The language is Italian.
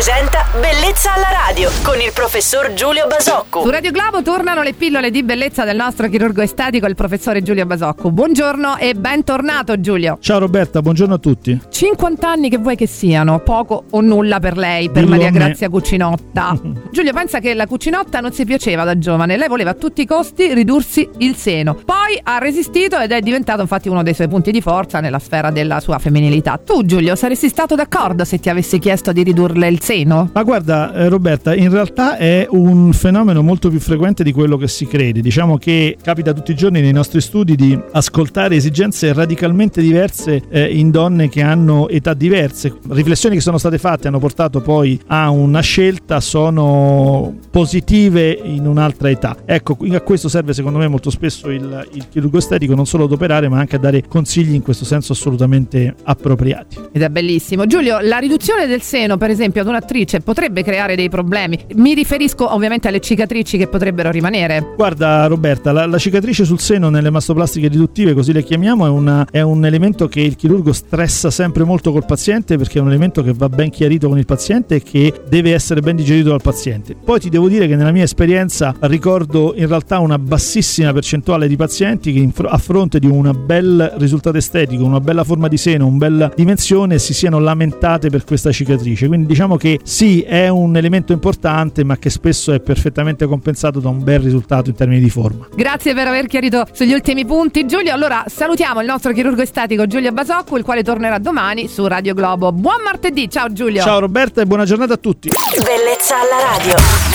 presenta Bellezza alla radio con il professor Giulio Basocco. Su Radio Globo tornano le pillole di bellezza del nostro chirurgo estetico, il professore Giulio Basocco. Buongiorno e bentornato Giulio. Ciao Roberta, buongiorno a tutti. 50 anni che vuoi che siano, poco o nulla per lei, per Dillo Maria. Grazia Cucinotta. Giulio pensa che la cucinotta non si piaceva da giovane, lei voleva a tutti i costi ridursi il seno. Poi ha resistito ed è diventato infatti uno dei suoi punti di forza nella sfera della sua femminilità. Tu Giulio saresti stato d'accordo se ti avessi chiesto di ridurle il seno? Ma guarda eh, Roberta, in realtà è un fenomeno molto più frequente di quello che si crede. Diciamo che capita tutti i giorni nei nostri studi di ascoltare esigenze radicalmente diverse eh, in donne che hanno età diverse. Riflessioni che sono state fatte hanno portato poi a una scelta, sono positive in un'altra età. Ecco, a questo serve secondo me molto spesso il, il chirurgo estetico, non solo ad operare ma anche a dare consigli in questo senso assolutamente appropriati. Ed è bellissimo. Giulio, la riduzione del seno, per esempio, ad un'attrice potrebbe creare dei problemi. Mi riferisco ovviamente alle cicatrici che potrebbero rimanere. Guarda Roberta, la, la cicatrice sul seno nelle mastoplastiche riduttive, così le chiamiamo, è, una- è un elemento che il chirurgo stressa sempre molto col paziente perché è un elemento che va ben chiarito con il paziente e che deve essere ben digerito dal paziente. Poi ti devo dire che nella mia esperienza ricordo in realtà una bassissima percentuale di pazienti che a fronte di un bel risultato estetico, una bella forma di seno, una bella dimensione, si siano lamentate per questa cicatrice. Quindi diciamo che sì, è un elemento importante, ma che spesso è perfettamente compensato da un bel risultato in termini di forma. Grazie per aver chiarito sugli ultimi punti, Giulio. Allora salutiamo il nostro chirurgo estetico Giulio Basocco, il quale tornerà domani su Radio Globo. Buon martedì, ciao Giulio. Ciao Roberta e buona giornata a tutti. Bellezza alla radio.